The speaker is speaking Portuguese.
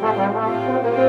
Música